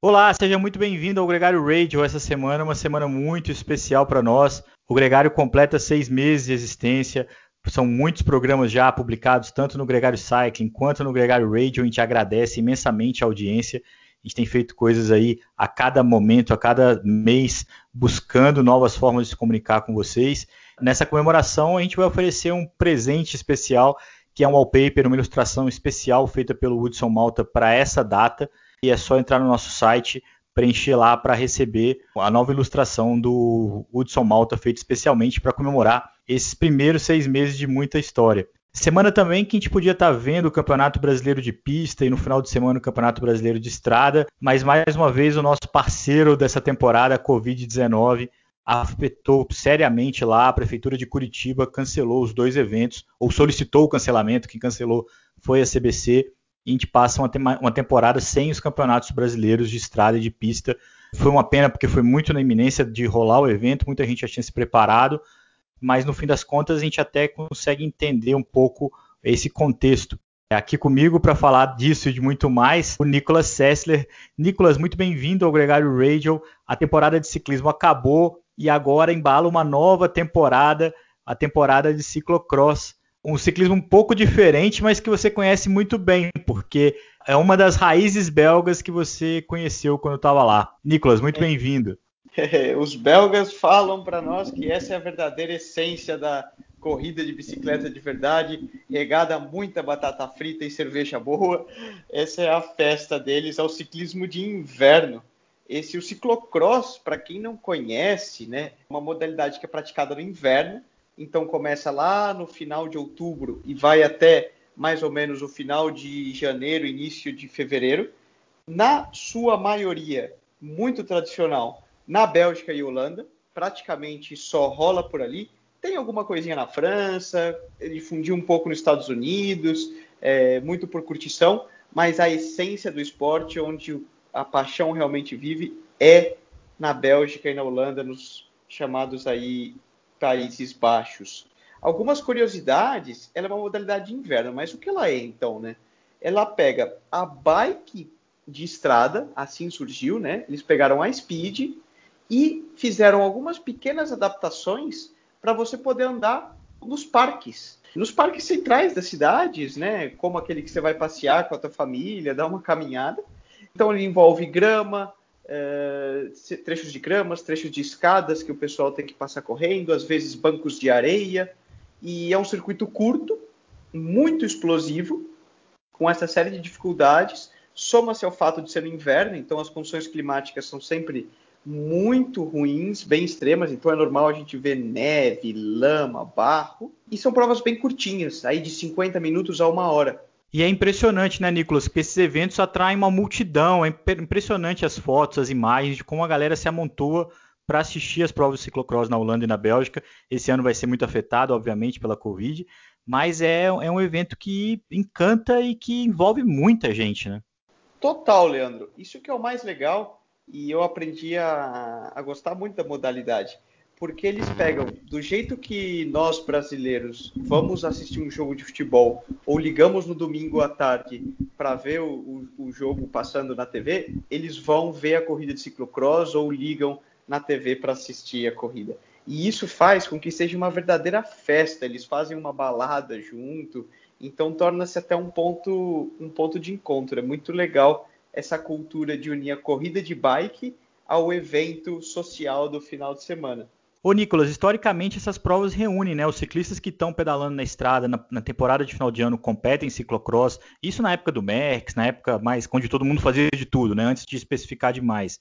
Olá, seja muito bem-vindo ao Gregário Radio. Essa semana é uma semana muito especial para nós. O Gregário completa seis meses de existência. São muitos programas já publicados, tanto no Gregário Cycling quanto no Gregário Radio. A gente agradece imensamente a audiência. A gente tem feito coisas aí a cada momento, a cada mês, buscando novas formas de se comunicar com vocês. Nessa comemoração, a gente vai oferecer um presente especial, que é um wallpaper, uma ilustração especial feita pelo Hudson Malta para essa data e é só entrar no nosso site, preencher lá para receber a nova ilustração do Hudson Malta, feita especialmente para comemorar esses primeiros seis meses de muita história. Semana também que a gente podia estar tá vendo o Campeonato Brasileiro de Pista e no final de semana o Campeonato Brasileiro de Estrada, mas mais uma vez o nosso parceiro dessa temporada, a Covid-19, afetou seriamente lá. A Prefeitura de Curitiba cancelou os dois eventos, ou solicitou o cancelamento, quem cancelou foi a CBC e a gente passa uma, uma temporada sem os campeonatos brasileiros de estrada e de pista. Foi uma pena porque foi muito na iminência de rolar o evento, muita gente já tinha se preparado, mas no fim das contas a gente até consegue entender um pouco esse contexto. Aqui comigo para falar disso e de muito mais, o Nicolas Sessler. Nicolas, muito bem-vindo ao Gregário Radio. A temporada de ciclismo acabou e agora embala uma nova temporada, a temporada de ciclocross um ciclismo um pouco diferente, mas que você conhece muito bem, porque é uma das raízes belgas que você conheceu quando estava lá. Nicolas, muito é. bem-vindo. Os belgas falam para nós que essa é a verdadeira essência da corrida de bicicleta de verdade, regada muita batata frita e cerveja boa. Essa é a festa deles, é o ciclismo de inverno. Esse o ciclocross, para quem não conhece, né, é uma modalidade que é praticada no inverno então começa lá no final de outubro e vai até mais ou menos o final de janeiro, início de fevereiro. Na sua maioria, muito tradicional, na Bélgica e Holanda, praticamente só rola por ali. Tem alguma coisinha na França, difundiu um pouco nos Estados Unidos, é, muito por curtição, mas a essência do esporte, onde a paixão realmente vive, é na Bélgica e na Holanda, nos chamados aí Países Baixos. Algumas curiosidades, ela é uma modalidade de inverno, mas o que ela é então, né? Ela pega a bike de estrada, assim surgiu, né? Eles pegaram a Speed e fizeram algumas pequenas adaptações para você poder andar nos parques. Nos parques centrais das cidades, né? Como aquele que você vai passear com a tua família, dar uma caminhada. Então ele envolve grama, é, trechos de gramas, trechos de escadas que o pessoal tem que passar correndo, às vezes bancos de areia, e é um circuito curto, muito explosivo, com essa série de dificuldades. Soma-se ao fato de ser no inverno, então as condições climáticas são sempre muito ruins, bem extremas, então é normal a gente ver neve, lama, barro, e são provas bem curtinhas, aí de 50 minutos a uma hora. E é impressionante, né, Nicolas, que esses eventos atraem uma multidão. É impressionante as fotos, as imagens de como a galera se amontoa para assistir as provas de ciclocross na Holanda e na Bélgica. Esse ano vai ser muito afetado, obviamente, pela Covid, mas é, é um evento que encanta e que envolve muita gente, né? Total, Leandro. Isso que é o mais legal e eu aprendi a, a gostar muito da modalidade porque eles pegam do jeito que nós brasileiros vamos assistir um jogo de futebol ou ligamos no domingo à tarde para ver o, o, o, jogo passando na TV, eles vão ver a corrida de ciclocross ou ligam na TV para assistir a corrida. E isso faz com que seja uma verdadeira festa. Eles fazem uma balada junto, então torna-se até um ponto um ponto de encontro. É muito legal essa cultura de unir a corrida de bike ao evento social do final de semana. Ô Nicolas, historicamente essas provas reúnem, né? Os ciclistas que estão pedalando na estrada na, na, temporada de final de ano competem em ciclocross. Isso na época do Merckx, na época mais onde todo mundo fazia de tudo, né? Antes de especificar demais.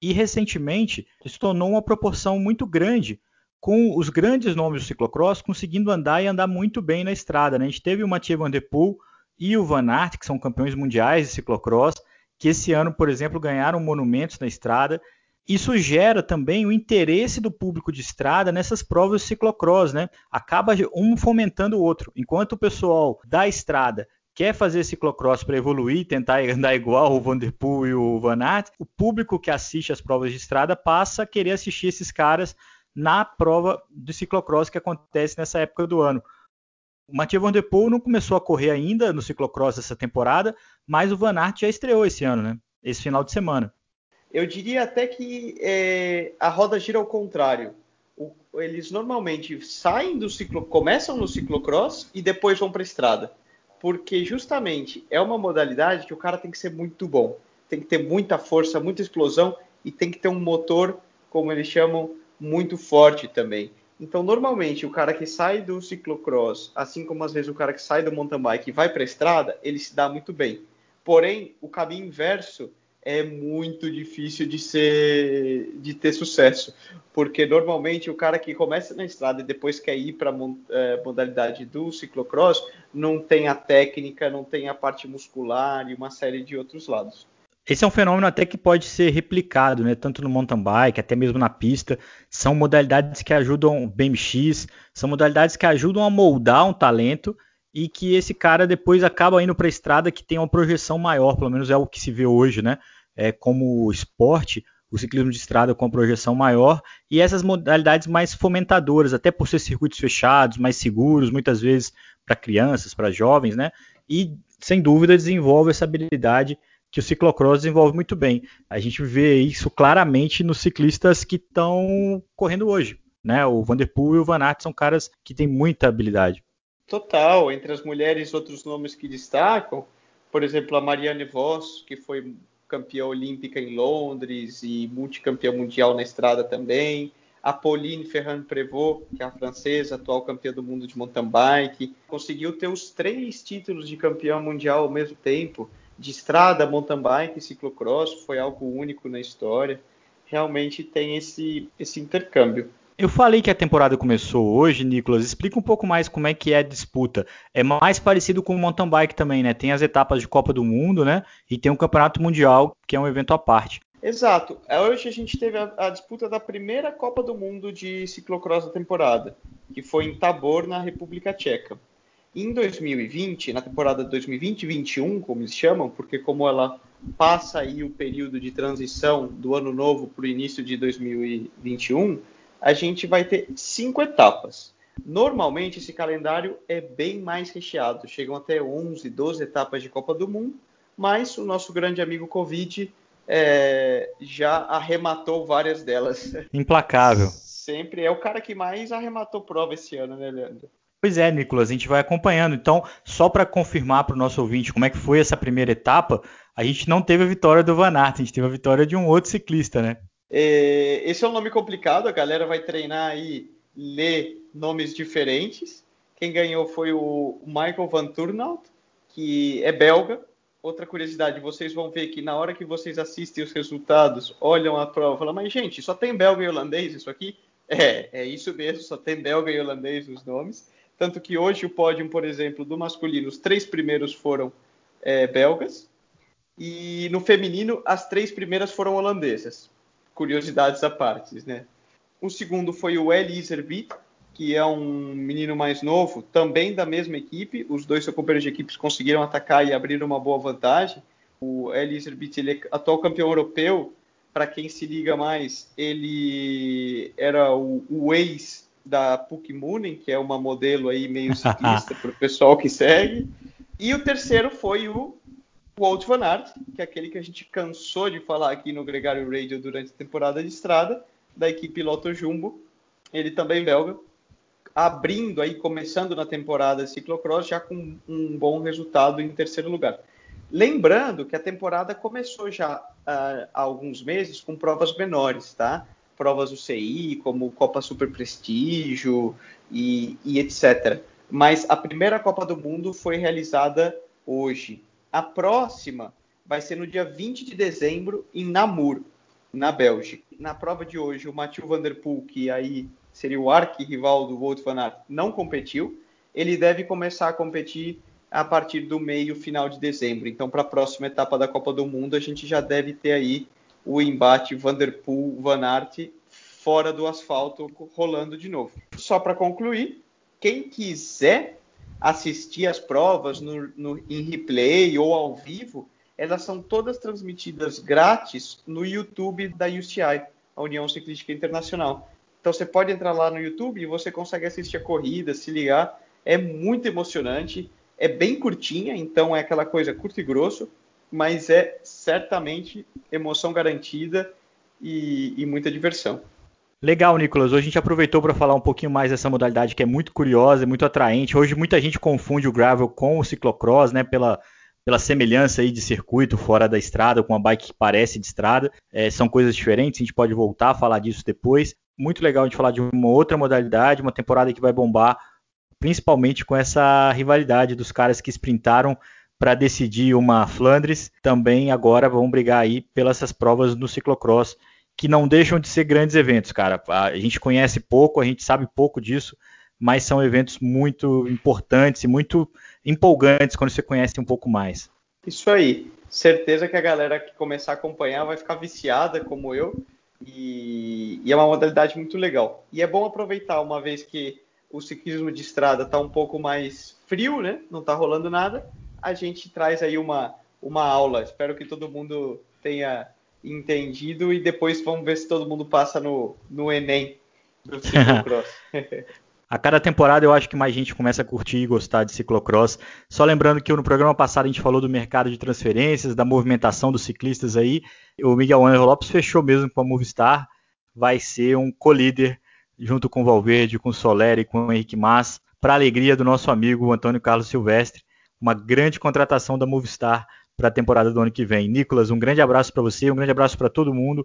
E recentemente se tornou uma proporção muito grande, com os grandes nomes do ciclocross conseguindo andar e andar muito bem na estrada. Né? A gente teve o Mathieu Van Der Poel e o Van Aert, que são campeões mundiais de ciclocross, que esse ano, por exemplo, ganharam monumentos na estrada isso gera também o interesse do público de estrada nessas provas de ciclocross, né? Acaba um fomentando o outro. Enquanto o pessoal da estrada quer fazer ciclocross para evoluir, tentar andar igual o Vanderpool e o Van Aert, o público que assiste as provas de estrada passa a querer assistir esses caras na prova de ciclocross que acontece nessa época do ano. O Mathieu Van Der Poel não começou a correr ainda no ciclocross essa temporada, mas o Van Aert já estreou esse ano, né? Esse final de semana. Eu diria até que é, a roda gira ao contrário. O, eles normalmente saem do ciclo, começam no ciclocross e depois vão para a estrada, porque justamente é uma modalidade que o cara tem que ser muito bom, tem que ter muita força, muita explosão e tem que ter um motor, como eles chamam, muito forte também. Então, normalmente, o cara que sai do ciclocross, assim como às vezes o cara que sai do mountain bike e vai para a estrada, ele se dá muito bem. Porém, o caminho inverso é muito difícil de ser de ter sucesso, porque normalmente o cara que começa na estrada e depois quer ir para a é, modalidade do ciclocross não tem a técnica, não tem a parte muscular e uma série de outros lados. Esse é um fenômeno até que pode ser replicado, né? Tanto no mountain bike, até mesmo na pista. São modalidades que ajudam BMX, são modalidades que ajudam a moldar um talento e que esse cara depois acaba indo para a estrada que tem uma projeção maior, pelo menos é o que se vê hoje, né? É, como esporte, o ciclismo de estrada com projeção maior e essas modalidades mais fomentadoras, até por ser circuitos fechados, mais seguros, muitas vezes para crianças, para jovens, né? E sem dúvida desenvolve essa habilidade que o ciclocross desenvolve muito bem. A gente vê isso claramente nos ciclistas que estão correndo hoje. Né? O Vanderpool e o Van Aert são caras que têm muita habilidade. Total. Entre as mulheres, outros nomes que destacam, por exemplo, a Marianne Vos, que foi campeã olímpica em Londres e multicampeã mundial na estrada também. A Pauline Ferrand-Prévot, que é a francesa, atual campeã do mundo de mountain bike, conseguiu ter os três títulos de campeã mundial ao mesmo tempo, de estrada, mountain bike e ciclocross, foi algo único na história. Realmente tem esse, esse intercâmbio. Eu falei que a temporada começou hoje, Nicolas. Explica um pouco mais como é que é a disputa. É mais parecido com o mountain bike também, né? Tem as etapas de Copa do Mundo, né? E tem o Campeonato Mundial, que é um evento à parte. Exato. É, hoje a gente teve a, a disputa da primeira Copa do Mundo de ciclocross da temporada, que foi em Tabor, na República Tcheca. Em 2020, na temporada 2020-21, como eles chamam, porque como ela passa aí o período de transição do ano novo para o início de 2021, a gente vai ter cinco etapas. Normalmente esse calendário é bem mais recheado, chegam até 11, 12 etapas de Copa do Mundo, mas o nosso grande amigo Covid é, já arrematou várias delas. Implacável. Sempre é o cara que mais arrematou prova esse ano, né, Leandro? Pois é, Nicolas, a gente vai acompanhando. Então, só para confirmar para o nosso ouvinte como é que foi essa primeira etapa, a gente não teve a vitória do Van Aert, a gente teve a vitória de um outro ciclista, né? É, esse é um nome complicado, a galera vai treinar aí, ler nomes diferentes. Quem ganhou foi o Michael Van Turnhout, que é belga. Outra curiosidade, vocês vão ver que na hora que vocês assistem os resultados, olham a prova, falam, mas gente, só tem belga e holandês isso aqui? É, é isso mesmo, só tem belga e holandês os nomes. Tanto que hoje o pódio, por exemplo, do masculino, os três primeiros foram é, belgas. E no feminino, as três primeiras foram holandesas curiosidades à parte, né? O segundo foi o Eliezer Beat, que é um menino mais novo, também da mesma equipe. Os dois companheiros de equipes conseguiram atacar e abrir uma boa vantagem. O Eliezer Beat, ele é atual campeão europeu. Para quem se liga mais, ele era o, o ex da Puck Moonen, que é uma modelo aí meio ciclista para o pessoal que segue. E o terceiro foi o o Walt Van Aert, que é aquele que a gente cansou de falar aqui no Gregário Radio durante a temporada de estrada, da equipe Lotto Jumbo, ele também belga, abrindo aí, começando na temporada ciclocross, já com um bom resultado em terceiro lugar. Lembrando que a temporada começou já uh, há alguns meses com provas menores, tá? Provas UCI, como Copa Super Prestígio e, e etc. Mas a primeira Copa do Mundo foi realizada hoje, a próxima vai ser no dia 20 de dezembro em Namur, na Bélgica. Na prova de hoje, o Mathieu Van Der Poel, que aí seria o arqui-rival do Wout van Aert, não competiu. Ele deve começar a competir a partir do meio final de dezembro. Então, para a próxima etapa da Copa do Mundo, a gente já deve ter aí o embate Van Der Poel Van Aert fora do asfalto rolando de novo. Só para concluir, quem quiser assistir as provas no, no, em replay ou ao vivo, elas são todas transmitidas grátis no YouTube da UCI, a União Ciclística Internacional. Então você pode entrar lá no YouTube e você consegue assistir a corrida, se ligar. É muito emocionante, é bem curtinha, então é aquela coisa curto e grosso. mas é certamente emoção garantida e, e muita diversão. Legal, Nicolas. Hoje a gente aproveitou para falar um pouquinho mais dessa modalidade que é muito curiosa, muito atraente. Hoje muita gente confunde o gravel com o ciclocross, né? Pela, pela semelhança aí de circuito fora da estrada, com uma bike que parece de estrada. É, são coisas diferentes, a gente pode voltar a falar disso depois. Muito legal a gente falar de uma outra modalidade, uma temporada que vai bombar, principalmente com essa rivalidade dos caras que sprintaram para decidir uma Flandres, também agora vão brigar aí pelas provas no ciclocross que não deixam de ser grandes eventos, cara. A gente conhece pouco, a gente sabe pouco disso, mas são eventos muito importantes e muito empolgantes quando você conhece um pouco mais. Isso aí. Certeza que a galera que começar a acompanhar vai ficar viciada, como eu, e, e é uma modalidade muito legal. E é bom aproveitar, uma vez que o ciclismo de estrada está um pouco mais frio, né? Não está rolando nada. A gente traz aí uma, uma aula. Espero que todo mundo tenha entendido e depois vamos ver se todo mundo passa no, no Enem do ciclocross. A cada temporada eu acho que mais gente começa a curtir e gostar de ciclocross. Só lembrando que no programa passado a gente falou do mercado de transferências, da movimentação dos ciclistas aí. O Miguel Angel Lopes fechou mesmo com a Movistar. Vai ser um co-líder junto com o Valverde, com o Soler e com o Henrique Mas, para alegria do nosso amigo Antônio Carlos Silvestre. Uma grande contratação da Movistar para a temporada do ano que vem. Nicolas, um grande abraço para você, um grande abraço para todo mundo.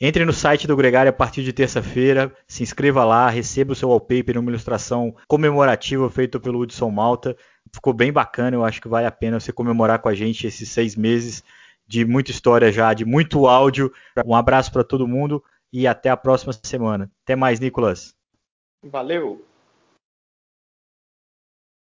Entre no site do Gregário a partir de terça-feira, se inscreva lá, receba o seu wallpaper, uma ilustração comemorativa feita pelo Hudson Malta. Ficou bem bacana, eu acho que vale a pena você comemorar com a gente esses seis meses de muita história já, de muito áudio. Um abraço para todo mundo e até a próxima semana. Até mais, Nicolas. Valeu!